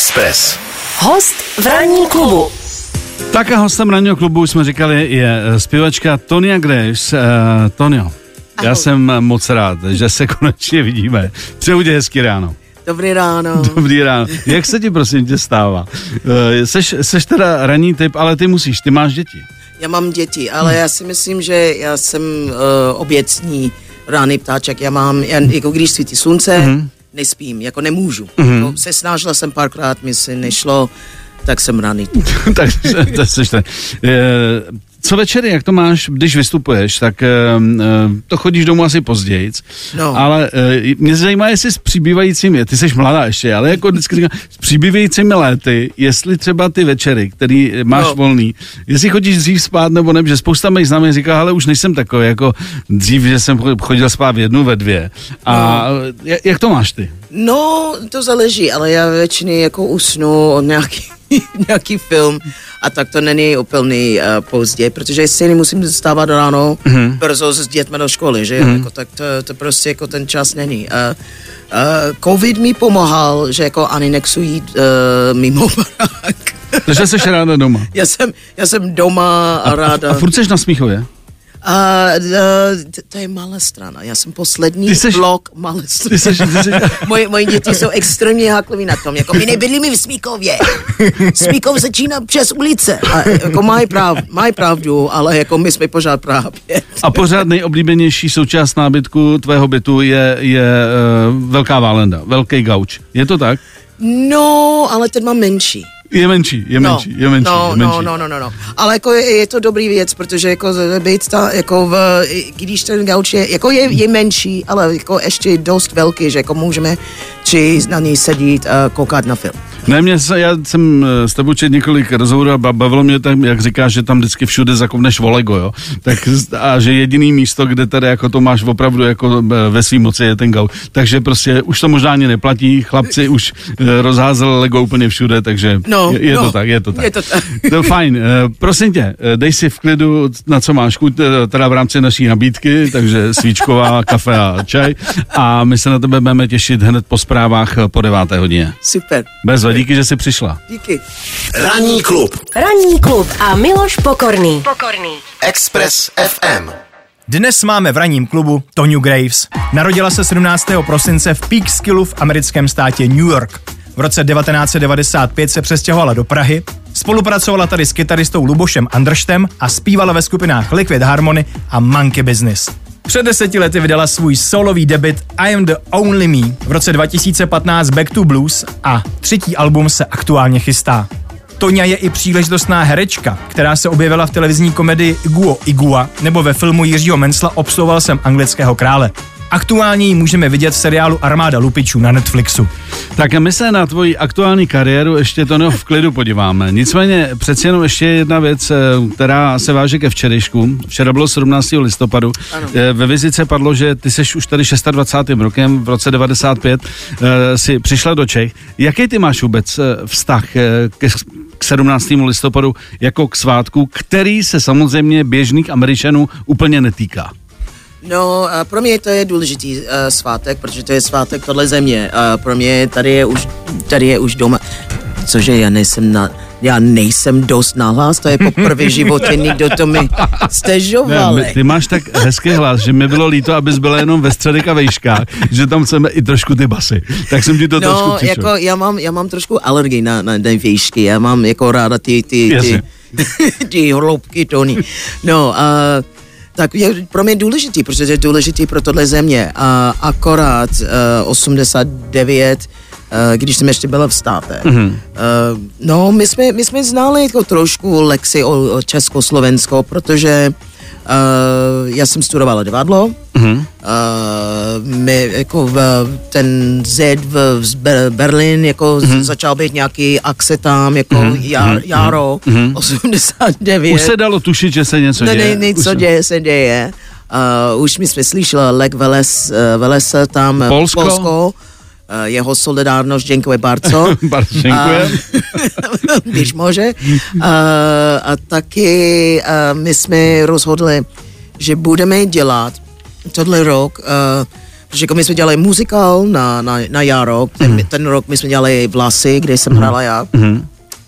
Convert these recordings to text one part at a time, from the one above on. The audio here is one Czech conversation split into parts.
Express. Host v ranní klubu. Tak a hostem ranního klubu jsme říkali je eh, zpěvačka Tonia Graves. Uh, Tonio, já jsem moc rád, že se konečně vidíme. Přeju ti hezký ráno. Dobrý ráno. Dobrý ráno. Jak se ti prosím tě stává? Uh, seš, seš teda ranní typ, ale ty musíš, ty máš děti. Já mám děti, ale já si myslím, že já jsem uh, oběcný rány ptáček. Já mám, já, jako když svítí slunce, mm-hmm. Nespím, jako nemůžu. Mm-hmm. Jako se snažila jsem párkrát, mi se nešlo, tak jsem raný. tak to seš ten. Uh, co večery, jak to máš, když vystupuješ, tak uh, to chodíš domů asi později, No. ale uh, mě zajímá, jestli s přibývajícími, ty jsi mladá ještě, ale jako vždycky říkám, s přibývajícími léty, jestli třeba ty večery, který máš No. volný, jestli chodíš dřív spát nebo ne, že spousta mých známých říká, ale už nejsem takový, jako dřív, že jsem chodil spát v jednu, ve dvě. A jak, jak to máš ty? No, to záleží, ale já většině jako usnu od nějaký, nějaký film a tak to není úplný uh, pozdě, protože stejně musím stávat ráno mm-hmm. brzo s dětmi do školy, že mm-hmm. jako, tak to, to prostě jako ten čas není. Uh, uh, covid mi pomohl, že jako ani nechci jít uh, mimo barák. Takže jsi ráda doma. já, jsem, já jsem doma a, ráda. A furt jsi na Smíchově? A, uh, t- to je malá strana. Já jsem poslední Ty seš- blok malé strany. Ty jsi, ty jsi, Moje, moje děti jsou extrémně hákliví na tom. Jako my nebydlíme v Smíkově. Smíkov začíná přes ulice. A jako mají, prav, mají pravdu, ale jako my jsme pořád právě. A pořád nejoblíbenější součást nábytku tvého bytu je, je uh, velká válenda, velký gauč. Je to tak? No, ale ten mám menší. Je menší, je menší, je menší, no, je menší. no, no, no, no, no. Ale jako je, je, to dobrý věc, protože jako být ta, jako v, když ten gauč je, jako je, je menší, ale jako ještě dost velký, že jako můžeme či na něj sedět a koukat na film. Ne, mě se, já jsem eh, s tebou četl několik rozhovorů a ba- bavilo mě tam, jak říkáš, že tam vždycky všude zakopneš volego, jo. Tak, a že jediný místo, kde tady jako to máš opravdu jako eh, ve svým moci je ten gauč. Takže prostě už to možná ani neplatí, chlapci už eh, rozházeli lego úplně všude, takže No, je, je no, to tak, je to tak. je to tak. No fajn, eh, prosím tě, eh, dej si v klidu, na co máš chuť, eh, teda v rámci naší nabídky, takže svíčková, kafe a čaj a my se na tebe budeme těšit hned po zprávách po deváté hodině. Super. Bez díky, že jsi přišla. Díky. Ranní klub. Ranní klub a Miloš Pokorný. Pokorný. Express FM. Dnes máme v ranním klubu Toniu Graves. Narodila se 17. prosince v Peekskillu v americkém státě New York. V roce 1995 se přestěhovala do Prahy, spolupracovala tady s kytaristou Lubošem Andrštem a zpívala ve skupinách Liquid Harmony a Monkey Business. Před deseti lety vydala svůj solový debut I Am The Only Me v roce 2015 Back to Blues a třetí album se aktuálně chystá. Tonia je i příležitostná herečka, která se objevila v televizní komedii Iguo Igua nebo ve filmu Jiřího Mencla Obsluhoval jsem anglického krále. Aktuálně ji můžeme vidět v seriálu Armáda lupičů na Netflixu. Tak a my se na tvoji aktuální kariéru ještě to no v klidu podíváme. Nicméně přeci jenom ještě jedna věc, eh, která se váže ke včerejšku. Včera bylo 17. listopadu. Ano. Eh, Ve vizice padlo, že ty seš už tady 26. rokem, v roce 95 eh, si přišla do Čech. Jaký ty máš vůbec vztah ke, k 17. listopadu jako k svátku, který se samozřejmě běžných Američanů úplně netýká? No, pro mě to je důležitý uh, svátek, protože to je svátek tohle země. A pro mě tady je už, tady je už doma, cože já nejsem na, já nejsem dost nahlas, to je poprvé životě, nikdo to mi stežoval. Ne, ty máš tak hezký hlas, že mi bylo líto, abys byla jenom ve středech a vejškách, že tam chceme i trošku ty basy. Tak jsem ti to trošku No, přišel. jako já mám, já mám trošku alergii na, na ty výšky, já mám jako ráda ty, ty, Jasně. ty, ty hloubky tóny. No, a tak je pro mě důležitý, protože je důležitý pro tohle země. A akorát uh, 89 uh, když jsem ještě byla v státech. Mm-hmm. No, my jsme, my jsme znali jako trošku lekci o, o Československo, protože uh, já jsem studovala divadlo, mm-hmm. uh, my, jako v, ten Z v, v Ber- Berlin, jako mm-hmm. začal být nějaký akce tam, jako mm-hmm. jar, jaro, mm-hmm. 89. Už se dalo tušit, že se něco Ne, děje. ne, ne, Už co se- děje, se děje. Uh, už my jsme slyšeli Lek Veles, uh, Velese tam, eh, Polsko. Polsko uh, jeho solidárnost, děkuje bardzo. Bardzo dziękuję. A, když může. Uh, a taky uh, my jsme rozhodli, že budeme dělat tohle rok uh, Protože jako my jsme dělali muzikál na, na, na jaro, ten, Mhm. ten rok my jsme dělali Vlasy, kde jsem hrála já.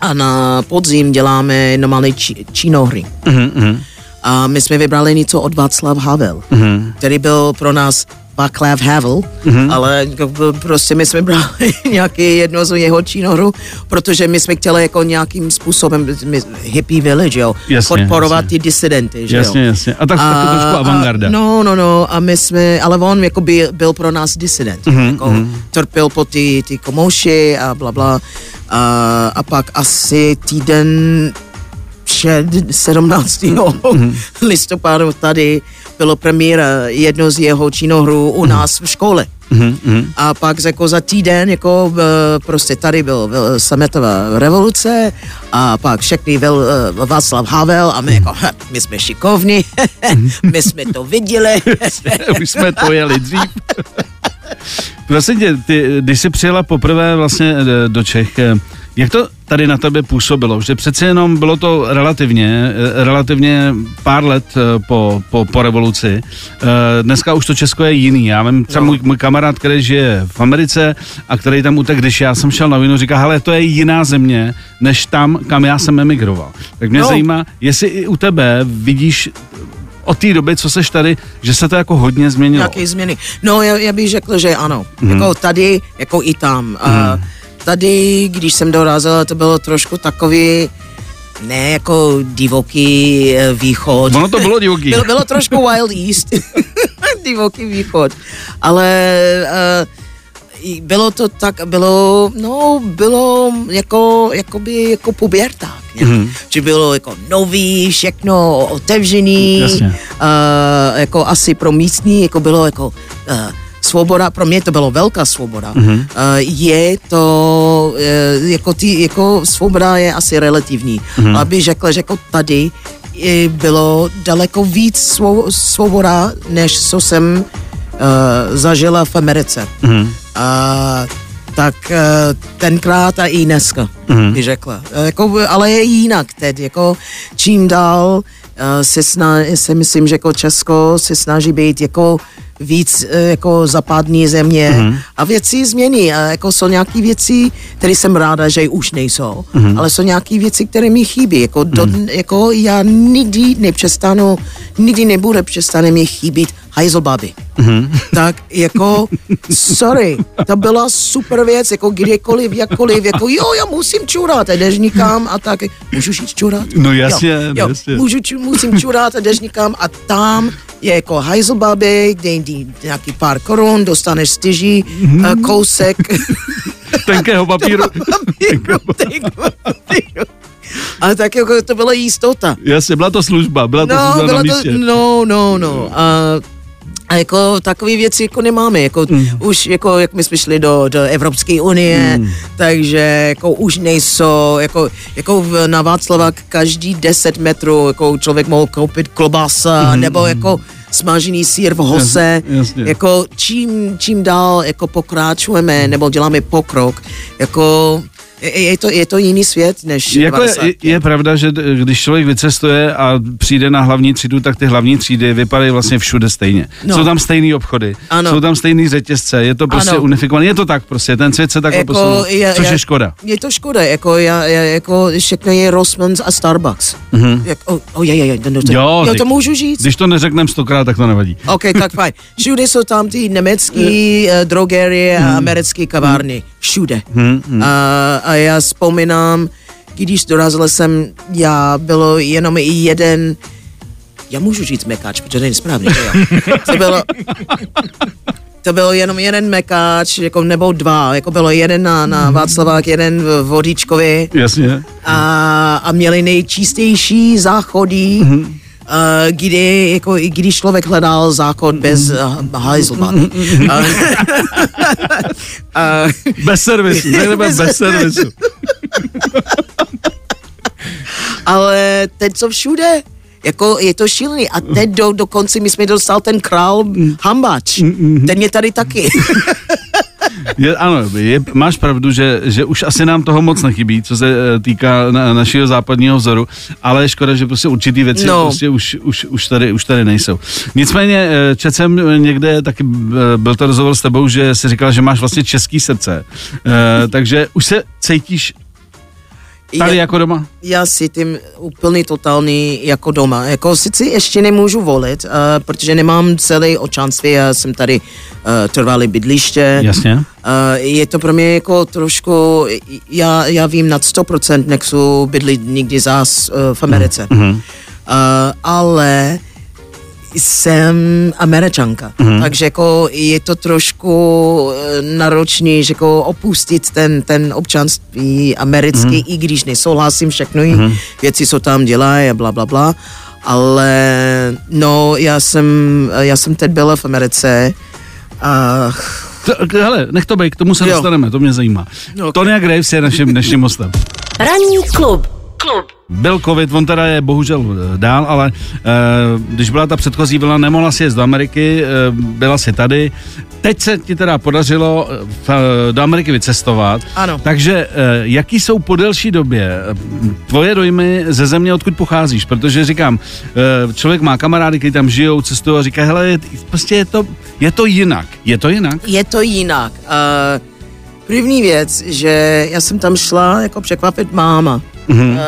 A na podzim děláme normálně či, čínohry. Mhm, A my jsme vybrali něco od Václav Havel, který byl pro nás Václav Havel, ale jako prostě my jsme brali nějaký jedno z jeho čínohru, protože my jsme chtěli jako nějakým způsobem my, hippie village, jo, Jasně, podporovat jasně. ty disidenty, že Jasně, jo. jasně. A tak taky trošku avantgarda. No, no, no, a my jsme, ale on jako byl, byl pro nás disident, Mhm, mm-hmm, jako trpěl po ty, ty komouši a bla, bla. A, a pak asi týden před 17. Mhm. listopadu tady bylo premiéra jedno z jeho činohrů u nás v škole. Mhm, A pak jako za týden jako eh, prostě tady byl, byl sametová revoluce a pak všechny byl eh, Václav Havel a my jako, "Ha, my jsme šikovní, my jsme to viděli. Už jsme to jeli dřív. Tě, ty, když jsi přijela poprvé vlastně eh, do Čech, eh, jak to tady na tebe působilo? Že přece jenom bylo to relativně, eh, relativně pár let eh, po, po, po revoluci. Eh, Dneska už to Česko je jiný. Já vím, třeba No. můj, můj kamarád, který žije v Americe a který tam utek, když já jsem šel na vinu, říká, hele, to je jiná země, než tam, kam já jsem emigroval. Tak mě No. zajímá, jestli i u tebe vidíš od té doby, co seš tady, že se to jako hodně změnilo. Nějaké změny. No, já, já bych řekl, že ano. Mhm. Mm. Jako tady, jako i tam. A tady, když jsem dorazila, to bylo trošku takový, ne jako divoký eh, východ. Ono to bylo divoký. Bylo, bylo trošku Wild East. divoký východ. Ale uh, bylo to tak, bylo, no, bylo jako, jakoby, jako puberták. Mm-hmm. Mhm. Že bylo jako nový, všechno otevřený, Jasně. uh, jako asi pro místní, jako bylo jako uh, svoboda, pro mě to bylo velká svoboda. Mhm. Mm-hmm. Uh, je to, uh, jako, ty, jako svoboda je asi relativní. Mhm. Mm-hmm. Aby řekla, že jako tady eh, bylo daleko víc svo, svoboda, než co jsem uh, zažila v Americe. Mhm. A tak uh, tenkrát a i dneska, Mhm. mm. bych řekla. Uh, jako, ale je jinak teď, jako čím dál uh, se, sná, se myslím, že jako Česko se snaží být jako víc uh, jako západní země mm. a věci změní. A jako jsou nějaké věci, které jsem ráda, že už nejsou, mm. ale jsou nějaké věci, které mi chybí. Jako, do, jako já nikdy nepřestanu, nikdy nebude přestane mi chybit hajzlbaby. Tak jako, sorry, to byla super věc, jako kdekoliv, jakkoliv, jako jo, já musím čurat a jdeš nikam a tak, můžu jít čurat? No jasně, jo, jo, jasně. Můžu, musím čurat a jdeš nikam a tam je jako hajzlbaby, kde jde nějaký pár korun, dostaneš styží, mm. kousek Tenkého papíru. papíru, tyku, tyku. A tak jako to byla jistota. Jasně, byla to služba, byla to No, služba na bylo to, místě. no, no, no. A, a jako takové věci jako nemáme, jako mm. už jako jak my jsme šli do, do Evropské unie, mm. takže jako už nejsou, jako, jako v, na Václavák každý 10 metrů jako člověk mohl koupit klobása, mm. nebo jako smažený sír v hose, Jasně, jasně. jako čím, čím dál jako pokračujeme, nebo děláme pokrok, jako je, je, to, je to jiný svět než Jako 90. je, je pravda, že když člověk vycestuje a přijde na hlavní třídu, tak ty hlavní třídy vypadají vlastně všude stejně. No. No. Jsou tam stejný obchody, Ano. jsou tam stejný řetězce, je to prostě Ano. unifikované. Je to tak prostě, ten svět se tak jako, posunul, což je škoda. Je to škoda, jako, já, já, jako všechno je Rossmans a Starbucks. Mm-hmm. Jak, oh, oh, je, je, je, no, to, Mhm. Jo, jo, to můžu říct? Když to neřekneme stokrát, tak to nevadí. OK, tak fajn. Všude jsou tam ty německé uh, drogerie Mhm. a americké kavárny. Všude. A, a já vzpomínám, když dorazil jsem, já bylo jenom jeden, já můžu říct mekáč, protože to není správně, jo? To bylo, to bylo jenom jeden mekáč, jako nebo dva, jako bylo jeden na, na Václavák, jeden v Vodičkovi Jasně. a, a měli nejčistější záchody, mm-hmm. Uh, kdy, jako, i když člověk hledal záchod bez uh, hajzlbaby. A- a- Bez servisu, řekneme bez servisu. ale teď co všude, jako je to šílený. A teď do, dokonce my jsme dostal ten král hambač. Ten je tady taky. Je, ano, je, máš pravdu, že, že už asi nám toho moc nechybí, co se eh, týká na, našeho západního vzoru, ale je škoda, že prostě určitý věci No. prostě už, už, už, tady, už tady nejsou. Nicméně eh, četl jsem někde, taky eh, byl to rozhovor s tebou, že jsi říkal, že máš vlastně český srdce, Eh, takže už se cítíš tady Já- jako doma? Já si tím úplný totální jako doma. Jako sice ještě nemůžu volit, uh, protože nemám celé občanství, já jsem tady uh, trvalý bydliště. Jasně. Uh, je to pro mě jako trošku, já, já vím nad 100% nechci bydlit nikdy zás uh, v Americe. Mhm. Uh, ale jsem američanka, Mhm. takže jako je to trošku eh, náročný, že jako opustit ten, ten občanství americký, Mhm. i když nesouhlasím všechno, věci, co tam dělají a bla, bla, bla, ale no, já jsem, já jsem teď byla v Americe a To, hele, nech to být, k tomu se Jo. dostaneme, to mě zajímá. No, ok. Tonya Graves je naším dnešním hostem. Ranní klub. Klub. Byl covid, on teda je bohužel eh, dál, ale eh, když byla ta předchozí vlna, nemohla si jet do Ameriky, eh, byla si tady. Teď se ti teda podařilo v, do Ameriky vycestovat. Ano. Takže eh, jaký jsou po delší době tvoje dojmy ze země, odkud pocházíš? Protože říkám, eh, člověk má kamarády, kteří tam žijou, cestují a říká, hele, je, prostě je to, je to jinak. Je to jinak? je to jinak. Uh, první věc, že já jsem tam šla jako překvapit máma. Mm-hmm. Uh,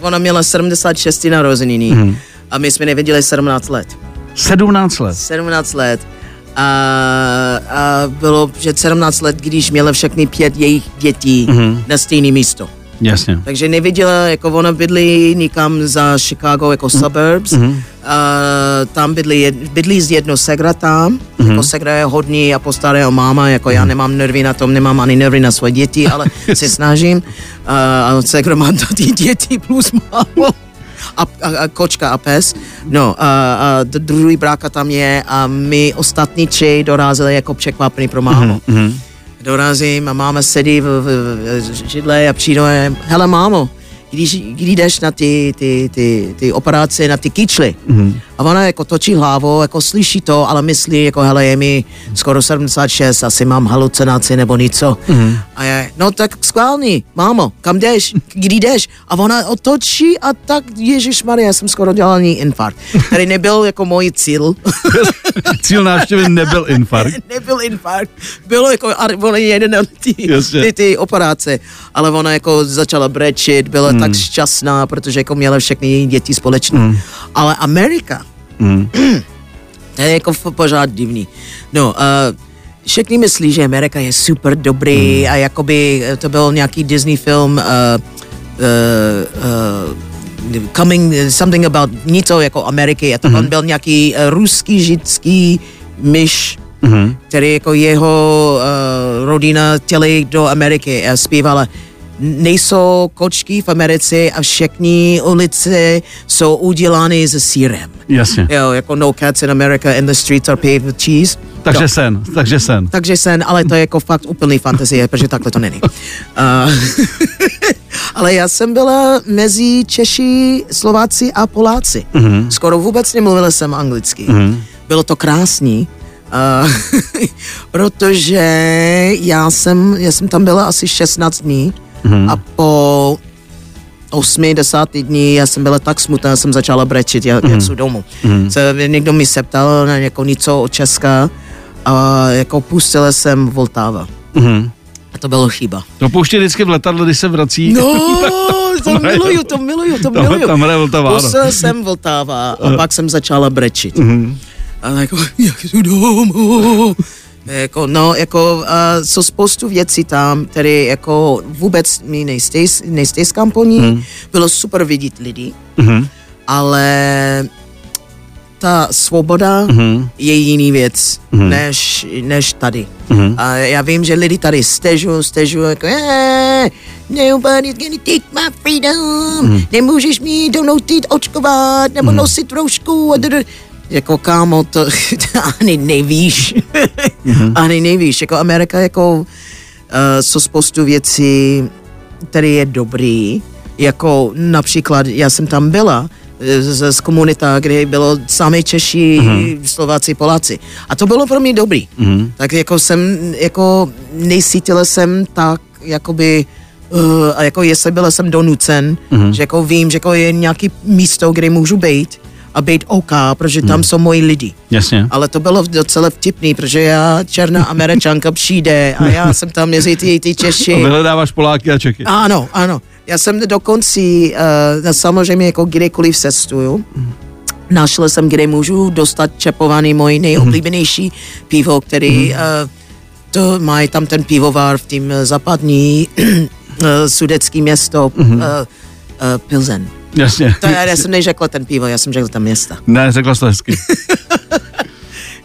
ona měla 76 narozeniny mm-hmm. a my jsme nevěděli 17 let. 17 let. 17 let. A, a bylo, že 17 let, když měla všechny pět jejich dětí mm-hmm. na stejné místo. Jasně. Takže neviděla, jako ona bydlí nikam za Chicago jako suburbs. Mm-hmm. Uh, tam bydlí, jed- bydlí z jedno segra tam. Mm-hmm. Jako segra je hodný a postarého máma, jako já nemám nervy na tom, nemám ani nervy na svoje děti, ale se snažím. Uh, a segra má ty děti plus mámo. A, a, a kočka a pes. No, a, a druhý bráka tam je a my ostatní tři dorazili jako překvapení pro mámu. Mm-hmm dorazím a máma sedí v, v, v židle a přijde, hele mámo, když, když jdeš na ty, ty, ty, ty operace, na ty kyčly. Mm-hmm. A ona jako točí hlavou, jako slyší to, ale myslí, jako hele, je mi skoro 76, asi mám halucinaci nebo něco. Mm-hmm. A je, no tak skválný, mámo, kam jdeš, kdy jdeš? A ona otočí a tak, Ježíš Maria, jsem skoro dělal infarkt. Tady nebyl jako můj cíl. Cíl návštěvy nebyl infarkt. nebyl infarkt, bylo jako, a ono jeden ty, ty, ty operace, ale ona jako začala brečet, byla mm. tak šťastná, protože jako měla všechny její děti společné. Mm. Ale Amerika, Mm. to je jako pořád divný. No, uh, všichni myslí, že Amerika je super dobrý Hmm. a jakoby eh, to byl nějaký Disney film uh, uh, uh, coming, something about něco jako Ameriky a to Hmm. on byl nějaký uh, ruský, židský myš, Mhm. který jako jeho uh, rodina chtěli do Ameriky a zpívala nejsou kočky v Americe a všechny ulice jsou udělány se sírem. Jasně. Jo, jako no cats in America and the streets are paved with cheese. Takže no. sen, takže sen. Takže sen, ale to je jako fakt úplný fantazie, protože takhle to není. Uh, ale já jsem byla mezi Češi, Slováci a Poláci. Mm-hmm. Skoro vůbec nemluvila jsem anglicky. Mm-hmm. Bylo to krásný. Uh, protože já jsem, já jsem tam byla asi 16 dní mm-hmm. a po osmi, desátý dní já jsem byla tak smutná, jsem začala brečet, já, mm. jak jsou domů. Mm. Se, někdo mi se ptal na jako něco od Česka a jako pustila jsem Voltáva. Mhm. A to bylo chyba. To pouští vždycky v letadle, když se vrací. No, to miluju, to miluju, to miluju. tam hraje Vltava. Pustila jsem Vltava a pak jsem začala brečet. Mhm. A jako, jak jdu domů. Jako, no, jako, uh, jsou spoustu věcí tam, které jako vůbec mi nejstes, nesteskám po ní. Mhm. Bylo super vidět lidi, Mhm. ale ta svoboda Mhm. je jiný věc, než, než tady. Mhm. A já vím, že lidi tady stežují, stežují, jako "Eh, nobody's gonna take my freedom, Mhm. nemůžeš mi donutit očkovat, nebo nosit roušku. A dr- jako kámo, to, ani nevíš. Mhm. ani nevíš. Jako Amerika, jako uh, jsou spoustu věcí, které je dobrý, jako například, já jsem tam byla, z, z komunita, kde bylo samé Češi, mm-hmm. Slováci, Poláci. A to bylo pro mě dobrý. Mm-hmm. Tak jako jsem, jako nejsítila jsem tak, jakoby, uh, a jako jestli byla jsem donucen, mm-hmm. že jako vím, že jako je nějaký místo, kde můžu být a být OK, protože tam mm. jsou moji lidi. Jasně. Ale to bylo docela vtipný, protože já, černá američanka, přijde a já jsem tam mezi ty, ty Češi. A vyhledáváš Poláky a Čechy. Ano, ano. Já jsem dokonce, uh, samozřejmě jako kdekoliv cestuju, našel jsem, kde můžu dostat čepovaný můj nejoblíbenější pivo, který uh, to mají tam ten pivovar v tím eh, západní uh, sudecký město uh, uh, Pilzen. Jasně. To já, já jsem neřekla ten pivo, já jsem řekla tam města. Ne, řekla jsi to hezky.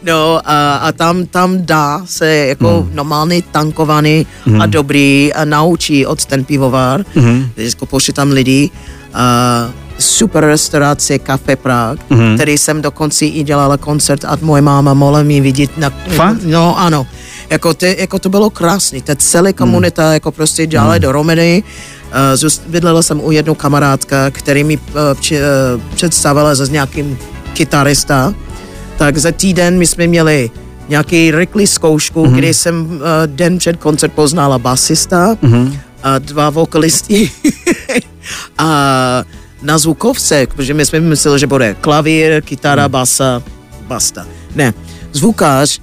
No a, a tam, tam dá se jako hmm. normálně tankovaný hmm. a dobrý a naučí od ten pivovar, hmm. jako pošli tam lidi. A super restaurace Café Prague, hmm. který jsem dokonce i dělala koncert a moje máma mohla mi vidět na... Fakt? No ano. Jako, ty, jako to bylo krásný, ta celá komunita hmm. jako prostě dělala hmm. do Romeny. Bydlela jsem u jednou kamarádka, který mi při, uh, představila za nějakým kytarista tak za týden my jsme měli nějaký rychlý zkoušku, mm-hmm. kdy jsem uh, den před koncert poznala basista mm-hmm. a dva vokalisty a na zvukovce, protože my jsme mysleli, že bude klavír, kytara, basa, basta. Ne, zvukář,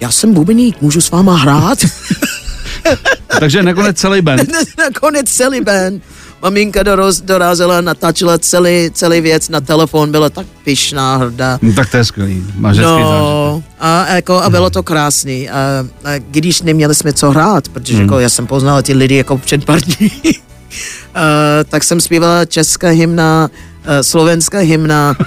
já jsem bubeník, můžu s váma hrát? Takže nakonec celý band. nakonec celý band maminka doroz, dorazila, natáčela celý, celý věc na telefon, byla tak pyšná, hrdá. No, tak to je skvělý, máš no, a, jako, a bylo to krásný. A, a když neměli jsme co hrát, protože hmm. jako, já jsem poznala ty lidi jako před pár dní, tak jsem zpívala česká hymna, slovenská hymna, a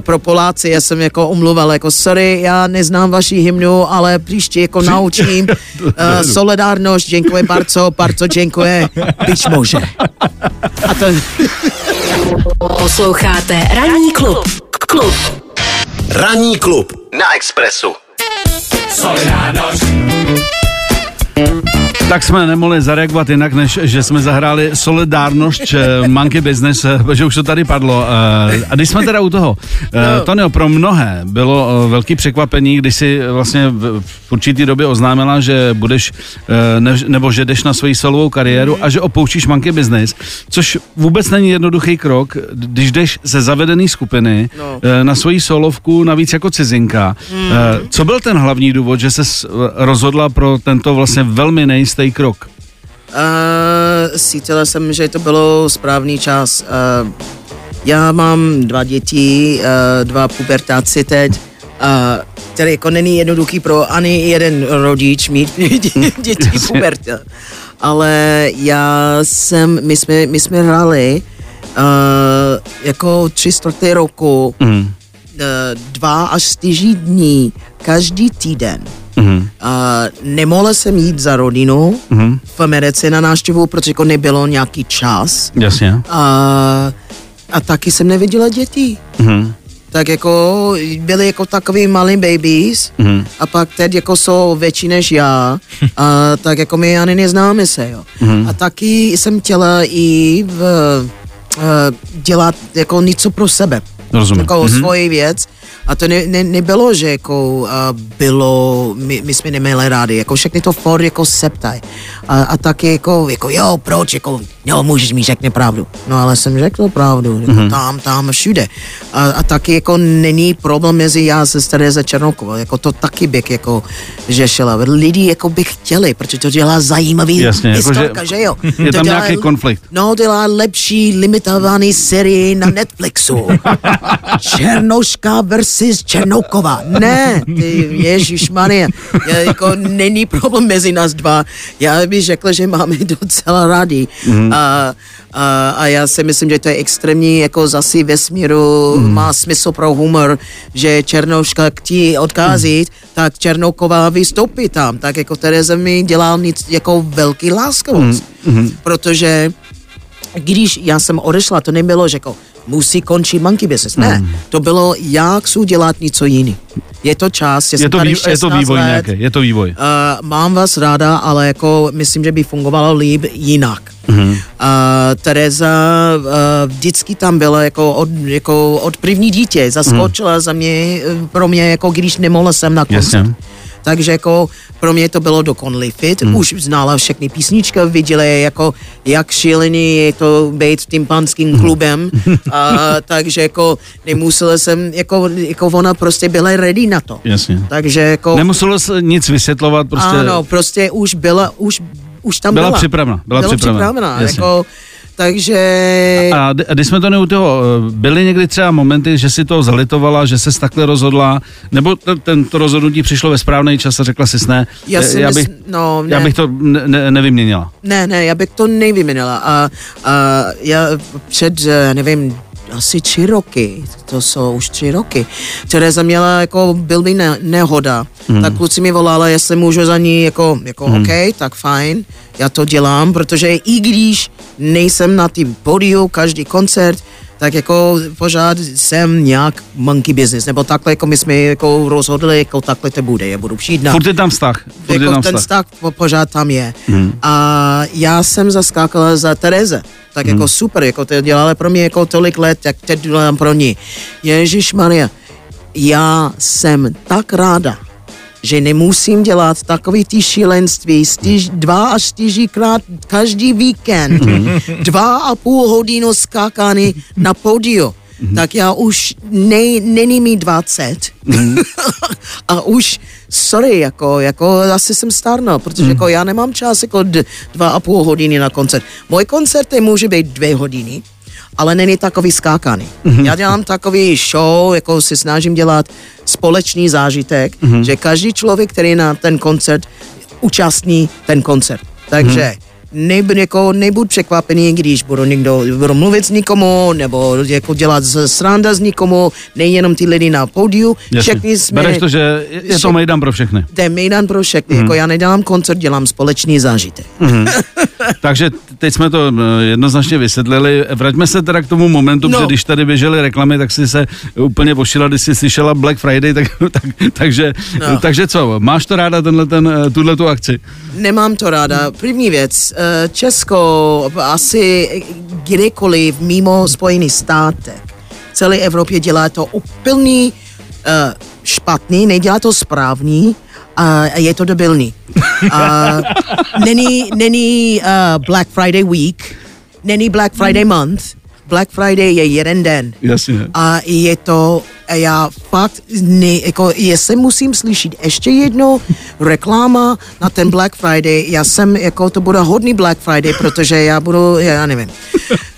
pro Poláci, já jsem jako umluval, jako sorry, já neznám vaši hymnu, ale příště jako naučím. Uh, solidárnost, děkuji bardzo, bardzo děkuji, byť může. A to... Posloucháte Ranní klub. Klub. Ranní klub na Expressu. Solidárnost. Tak jsme nemohli zareagovat jinak, než že jsme zahráli Solidárnost Monkey Business, protože už to tady padlo. Eh, a když jsme teda u toho, eh, no. Tonio, pro mnohé bylo eh, velký překvapení, když si vlastně v určitý době oznámila, že budeš, nebo že jdeš na svoji solovou kariéru a že opouštíš Monkey Business, což vůbec není jednoduchý krok, když jdeš ze zavedené skupiny no. na svoji solovku, navíc jako cizinka. Mm. Co byl ten hlavní důvod, že se rozhodla pro tento vlastně velmi nejistý jistý krok? Uh, cítila jsem, že to bylo správný čas. Uh, já mám dva děti, uh, dva pubertáci teď, uh, který jako není jednoduchý pro ani jeden rodič mít děti pubertá. Ale já jsem, my jsme, my jsme hráli uh, jako tři čtvrté roku, mm. Uh, dva až čtyři dní každý týden Mm-hmm. Uh, nemohla jsem jít za rodinu mm-hmm. v Americe na návštěvu, protože jako nebylo nějaký čas. Jasně. Uh, a taky jsem neviděla děti. Mm-hmm. Tak jako byli jako takový malý babies mm-hmm. a pak teď jako jsou větší než já, a tak jako my ani neznáme se, jo. Mm-hmm. A taky jsem chtěla i v, dělat jako něco pro sebe. Rozumím. Jako mm-hmm. svoji věc a to ne, ne, nebylo, že jako uh, bylo, my, my jsme neměli rádi, jako všechny to for jako septaj. A, a taky jako, jako jo, proč, jako, jo, můžeš mi řekne pravdu. No ale jsem řekl pravdu, jako mm-hmm. tam, tam, všude. A, a taky jako není problém mezi já se Tereza Černoukovou, jako to taky bych jako řešila. Lidi jako by chtěli, protože to dělá zajímavý Jasně, jako že, že jo. Je to tam dělá, nějaký konflikt. No, dělá lepší limitovaný sérii na Netflixu. Černouška versus Černouková. Ne, ty Ježíš Maria, jako není problém mezi nás dva. Já bych řekla, že máme docela rádi. Mm-hmm. A, a, a já si myslím, že to je extrémní jako zase vesmíru, mm. má smysl pro humor, že Černouška ti odkází, mm. tak Černouková vystoupí tam, tak jako Tereza mi dělá nic jako velký láskavost. Mm. Protože když já jsem odešla, to nebylo, že jako musí končit monkey business. Ne, mm. to bylo, jak chci dělat něco jiný. je to čas, je to, tady vý, je to 16 vývoj let. nějaký, je to vývoj. Uh, mám vás ráda, ale jako myslím, že by fungovalo líp jinak. Mhm. Mm-hmm. Uh, Tereza uh, vždycky tam byla jako od, jako od první dítě, zaskočila mm. za mě, eh, pro mě, jako když nemohla jsem na koncert. Jasně. Takže jako pro mě to bylo dokonalý fit. Hmm. Už znala všechny písničky, viděla jako, jak šílený je to být tím panským klubem. A, takže jako nemusela jsem, jako, jako ona prostě byla ready na to. Jasně. Takže jako... Nemuselo se nic vysvětlovat, prostě... Ano, prostě už byla, už, už tam Byla byla. připravena, byla připravena, připravena jasně. jako, takže... A a když jsme to toho, eh, byly někdy třeba momenty, že si to zalitovala, že se takhle rozhodla, nebo t- tento rozhodnutí přišlo ve správný čas a řekla si ne, Já eh, si já, bych, no, já ne. bych to ne, ne, nevyměnila. Ne, ne, já bych to nevyměnila. A, a já před, eh, nevím, asi tři roky, to jsou už tři roky, Tereza měla jako, byl by ne, nehoda, hmm. tak kluci mi volali, jestli můžu za ní jako, jako hmm. OK, tak fajn, já to dělám, protože i když nejsem na tým podiu, každý koncert, tak jako pořád jsem nějak monkey business, nebo takhle jako my jsme jako rozhodli, jako takhle to bude, já budu přijít na Furt je tam vztah. Furt je jako tam ten vztah. vztah po- pořád tam je. Hmm. A já jsem zaskákala za Tereze. Tak jako super, jako to dělala pro mě jako tolik let, jak teď dělám pro ní. Ježíš Maria, já jsem tak ráda, že nemusím dělat takový ty šílenství stýž, dva až čtyřikrát každý víkend. dva a půl hodinu skákání na pódiu. Tak já už ne, není mi 20 a už, sorry, jako, jako asi jsem starnul, protože jako já nemám čas jako d- dva a půl hodiny na koncert. Můj koncert může být dvě hodiny, ale není takový skákaný. Já dělám takový show, jako si snažím dělat společný zážitek, že každý člověk, který na ten koncert účastní ten koncert. Takže nebudu, jako, nebudu překvapený, když budu někdo budu mluvit s nikomu, nebo jako dělat sranda s nikomu, nejenom ty lidi na pódiu. Všechny jsme... Bereš to, že je to všech- mejdan pro všechny. To je mejdan pro všechny. Jako já nedělám koncert, dělám společný zážitek. Takže teď jsme to eh, jednoznačně vysvětlili. Vraťme se teda k tomu momentu, No. no. když tady běžely reklamy, tak si se úplně pošila, když jsi slyšela Black Friday, tak, tak, takže, No. no. takže co, máš to ráda tenhle ten, eh, tuhle tu akci? Nemám to ráda. První věc, eh, Česko asi kdekoliv mimo Spojený státek, celé Evropě dělá to úplný eh, špatný, nedělá to správný a je to debilní. A není, není uh, Black Friday week, není Black Friday month, Black Friday je jeden den. Jasně. A je to, já fakt, ne, jako, jestli musím slyšet ještě jednou reklama na ten Black Friday, já jsem, jako to bude hodný Black Friday, protože já budu, já nevím.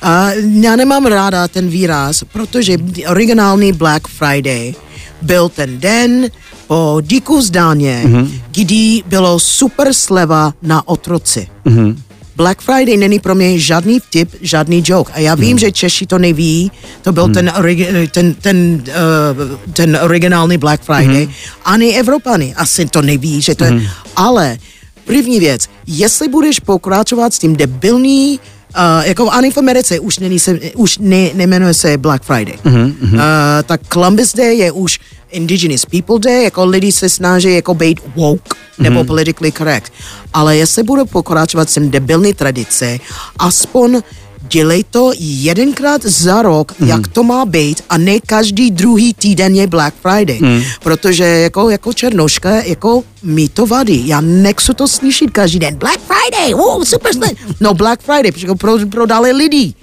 A já nemám ráda ten výraz, protože originální Black Friday byl ten den po díku zdáně, mm-hmm. kdy bylo super sleva na otroci. Mm-hmm. Black Friday není pro mě žádný vtip, žádný joke. A já vím, hmm. že Češi to neví, to byl hmm. ten, origi- ten, ten, uh, ten originální Black Friday. Hmm. Ani Evropany asi to neví, že to je. Hmm. Ale první věc, jestli budeš pokračovat s tím debilní Uh, jako ani v Americe už, není se, už ne, nemenuje se Black Friday. Mm-hmm. Uh, tak Columbus Day je už Indigenous People Day, jako lidi se snaží jako být woke mm-hmm. nebo politically correct. Ale jestli budu pokračovat sem debilní tradice, aspoň dělej to jedenkrát za rok, mm. jak to má být a ne každý druhý týden je Black Friday. Mm. Protože jako, jako černoška, jako mi to vadí. Já nechci to slyšet každý den. Black Friday, wow, super. No Black Friday, protože pro, prodali lidi.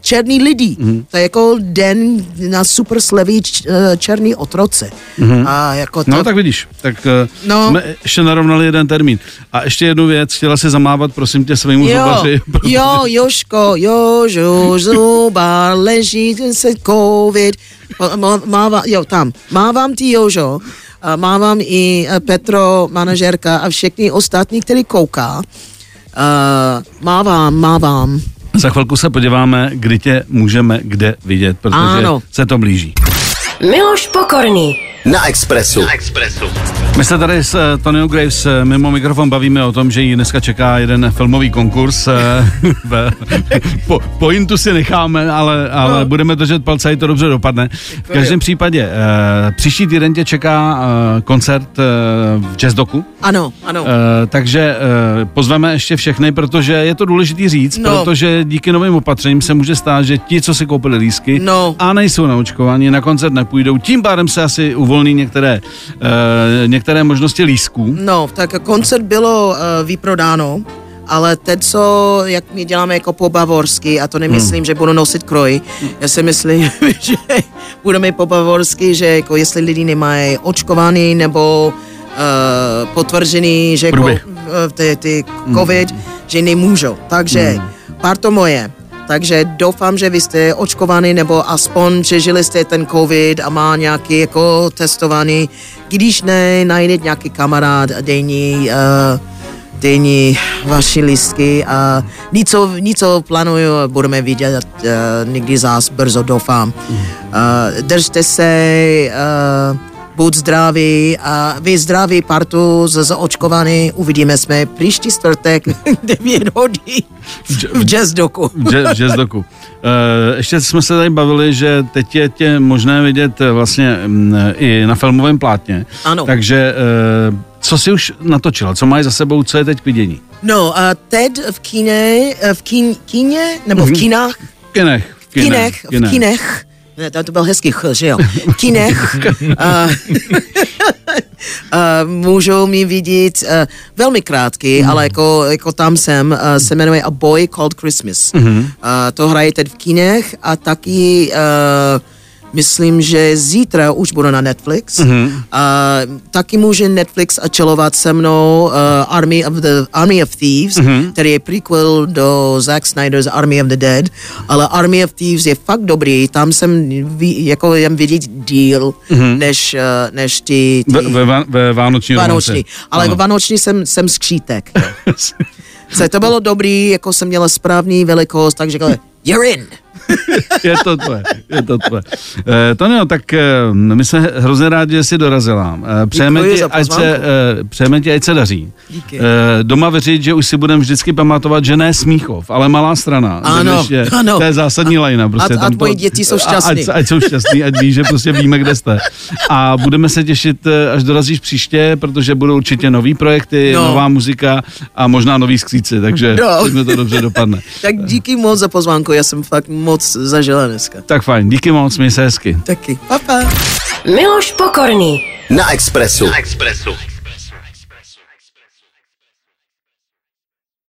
Černý lidi. Mm. To je jako den na super slevy eh, černý otroce. Mm. A jako to, No tak vidíš, tak No. no. jsme ještě narovnali jeden termín. A ještě jednu věc, chtěla si zamávat, prosím tě, svýmu Jo, zubaři. jo, Joško, Jožo, zubar, leží se covid. Má- Mává, jo, tam. Mávám ti, Jožo, a mávám i eh, Petro, manažerka a všechny ostatní, který kouká. Uh, mávám, mávám. Za chvilku se podíváme, kdy tě můžeme kde vidět, protože Ano. se to blíží. Miloš Pokorný. Na Expressu. Na Expressu. My se tady s uh, Tonyou Graves uh, mimo mikrofon bavíme o tom, že ji dneska čeká jeden filmový konkurs. Uh, po, pointu si necháme, ale, ale no. budeme držet palce, a to dobře dopadne. V každém případě, uh, příští týden tě čeká uh, koncert uh, v Jazzdoku. Ano, ano. Uh, takže uh, pozveme ještě všechny, protože je to důležitý říct, no. protože díky novým opatřením se může stát, že ti, co si koupili lísky no. a nejsou naočkovaní, na koncert nepůjdou. Tím pádem se asi uvolní některé, uh, některé možnosti lísků. No, tak koncert bylo uh, vyprodáno, ale teď, co, jak my děláme jako po bavorsky, a to nemyslím, hmm. že budu nosit kroj, já si myslím, že budeme po bavorsky, že jako jestli lidi nemají očkovaný nebo uh, potvrzený, že jako, uh, ty, ty covid, hmm. že nemůžou. Takže, hmm. parto moje, takže doufám, že vy jste očkovaný nebo aspoň přežili jste ten covid a má nějaký jako testovaný. Když ne, najde nějaký kamarád a dejní, uh, dejní vaši listky a něco, něco plánuju budeme vidět uh, někdy zás brzo doufám. Uh, držte se, uh, buď zdraví a vy zdraví partu z očkovaný, uvidíme jsme příští čtvrtek 9 hodin v jazzdoku. v jazzdoku. Uh, ještě jsme se tady bavili, že teď je tě možné vidět vlastně um, i na filmovém plátně. Ano. Takže uh, co jsi už natočila? Co máš za sebou? Co je teď k vidění? No, a teď v kíně, v kín, kíně, nebo v mhm. kínách? V kinech. V kinech, v kinech ne, to byl hezký ch, že jo? Kinech. uh, uh, můžou mi vidět uh, velmi krátký, mm. ale jako, jako tam jsem, uh, se jmenuje A Boy Called Christmas. Mm-hmm. Uh, to hraje teď v kinech a taky uh, myslím, že zítra už budu na Netflix. Mm-hmm. Uh, taky může Netflix ačelovat se mnou uh, Army of the Army of Thieves, mm-hmm. který je prequel do Zack Snyder's Army of the Dead, ale Army of Thieves je fakt dobrý, tam jsem ví, jako jen vidět díl, mm-hmm. než, uh, než ty... ty... Ve, ve, ve Vánoční Vánoční, ale ano. Vánoční jsem, jsem skřítek. Se to bylo dobrý, jako jsem měla správný velikost, takže you're in. je to tvoje, je to tvoje. E, Tonio, tak e, my jsme hrozně rádi, že jsi dorazila. E, přejeme, ti, ať se, e, přejeme ti, ať se daří. Díky. E, doma věřit, že už si budeme vždycky pamatovat, že ne Smíchov, ale malá strana. Ano, je, ano. To je zásadní lajna. Prostě a, a tvoji děti jsou šťastní. Ať, ať jsou šťastní, ať ví, že prostě víme, kde jste. A budeme se těšit, až dorazíš příště, protože budou určitě nový projekty, no. nová muzika a možná nový skříci, takže no. to dobře dopadne. tak díky moc za pozvánku, já jsem fakt moc zažila dneska. Tak fajn, díky moc, měj se hezky. Taky, papa. Miloš Pokorný. Na Expressu. Na Expressu.